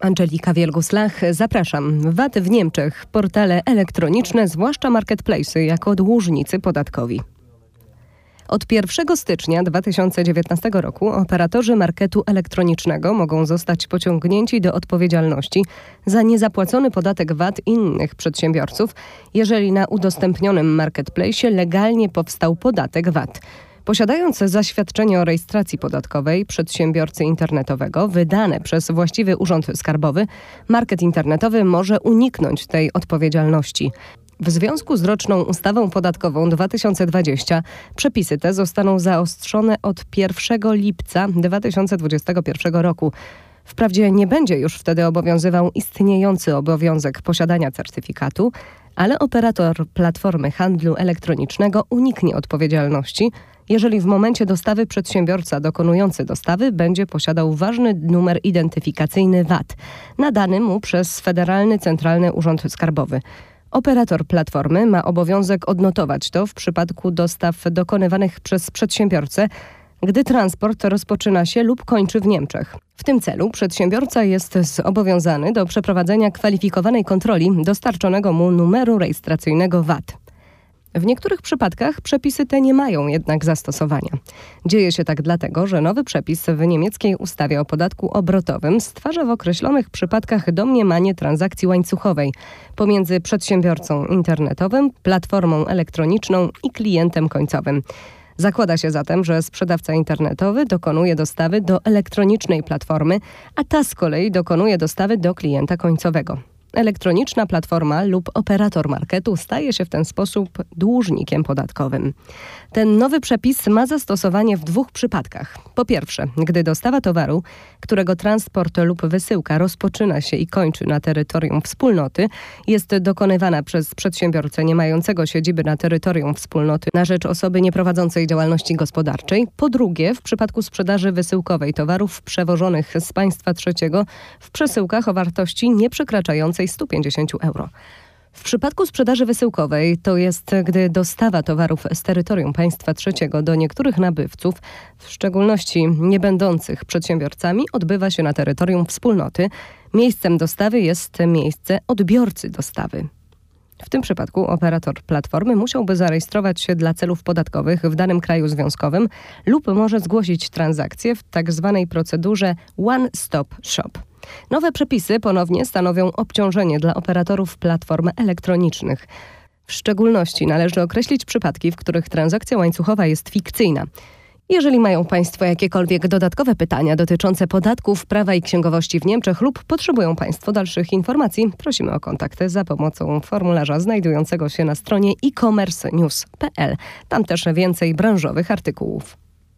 Angelika Wielgus-Lach, zapraszam. VAT w Niemczech, portale elektroniczne, zwłaszcza marketplace, jako dłużnicy podatkowi. Od 1 stycznia 2019 roku operatorzy marketu elektronicznego mogą zostać pociągnięci do odpowiedzialności za niezapłacony podatek VAT innych przedsiębiorców, jeżeli na udostępnionym marketplace legalnie powstał podatek VAT. Posiadając zaświadczenie o rejestracji podatkowej przedsiębiorcy internetowego wydane przez właściwy urząd skarbowy, market internetowy może uniknąć tej odpowiedzialności. W związku z roczną ustawą podatkową 2020 przepisy te zostaną zaostrzone od 1 lipca 2021 roku. Wprawdzie nie będzie już wtedy obowiązywał istniejący obowiązek posiadania certyfikatu, ale operator platformy handlu elektronicznego uniknie odpowiedzialności, jeżeli w momencie dostawy przedsiębiorca dokonujący dostawy będzie posiadał ważny numer identyfikacyjny VAT, nadany mu przez Federalny Centralny Urząd Skarbowy. Operator platformy ma obowiązek odnotować to w przypadku dostaw dokonywanych przez przedsiębiorcę, gdy transport rozpoczyna się lub kończy w Niemczech. W tym celu przedsiębiorca jest zobowiązany do przeprowadzenia kwalifikowanej kontroli dostarczonego mu numeru rejestracyjnego VAT. W niektórych przypadkach przepisy te nie mają jednak zastosowania. Dzieje się tak dlatego, że nowy przepis w niemieckiej ustawie o podatku obrotowym stwarza w określonych przypadkach domniemanie transakcji łańcuchowej pomiędzy przedsiębiorcą internetowym, platformą elektroniczną i klientem końcowym. Zakłada się zatem, że sprzedawca internetowy dokonuje dostawy do elektronicznej platformy, a ta z kolei dokonuje dostawy do klienta końcowego. Elektroniczna platforma lub operator marketu staje się w ten sposób dłużnikiem podatkowym. Ten nowy przepis ma zastosowanie w dwóch przypadkach. Po pierwsze, gdy dostawa towaru, którego transport lub wysyłka rozpoczyna się i kończy na terytorium wspólnoty, jest dokonywana przez przedsiębiorcę nie mającego siedziby na terytorium wspólnoty na rzecz osoby nieprowadzącej działalności gospodarczej. Po drugie, w przypadku sprzedaży wysyłkowej towarów przewożonych z państwa trzeciego w przesyłkach o wartości nie przekraczającej 150 euro. W przypadku sprzedaży wysyłkowej, to jest gdy dostawa towarów z terytorium państwa trzeciego do niektórych nabywców, w szczególności nie będących przedsiębiorcami, odbywa się na terytorium wspólnoty. Miejscem dostawy jest miejsce odbiorcy dostawy. W tym przypadku operator platformy musiałby zarejestrować się dla celów podatkowych w danym kraju związkowym lub może zgłosić transakcję w tzw. Tak procedurze One Stop Shop. Nowe przepisy ponownie stanowią obciążenie dla operatorów platform elektronicznych. W szczególności należy określić przypadki, w których transakcja łańcuchowa jest fikcyjna. Jeżeli mają Państwo jakiekolwiek dodatkowe pytania dotyczące podatków, prawa i księgowości w Niemczech lub potrzebują Państwo dalszych informacji, prosimy o kontakty za pomocą formularza znajdującego się na stronie e-commerce news.pl. Tam też więcej branżowych artykułów.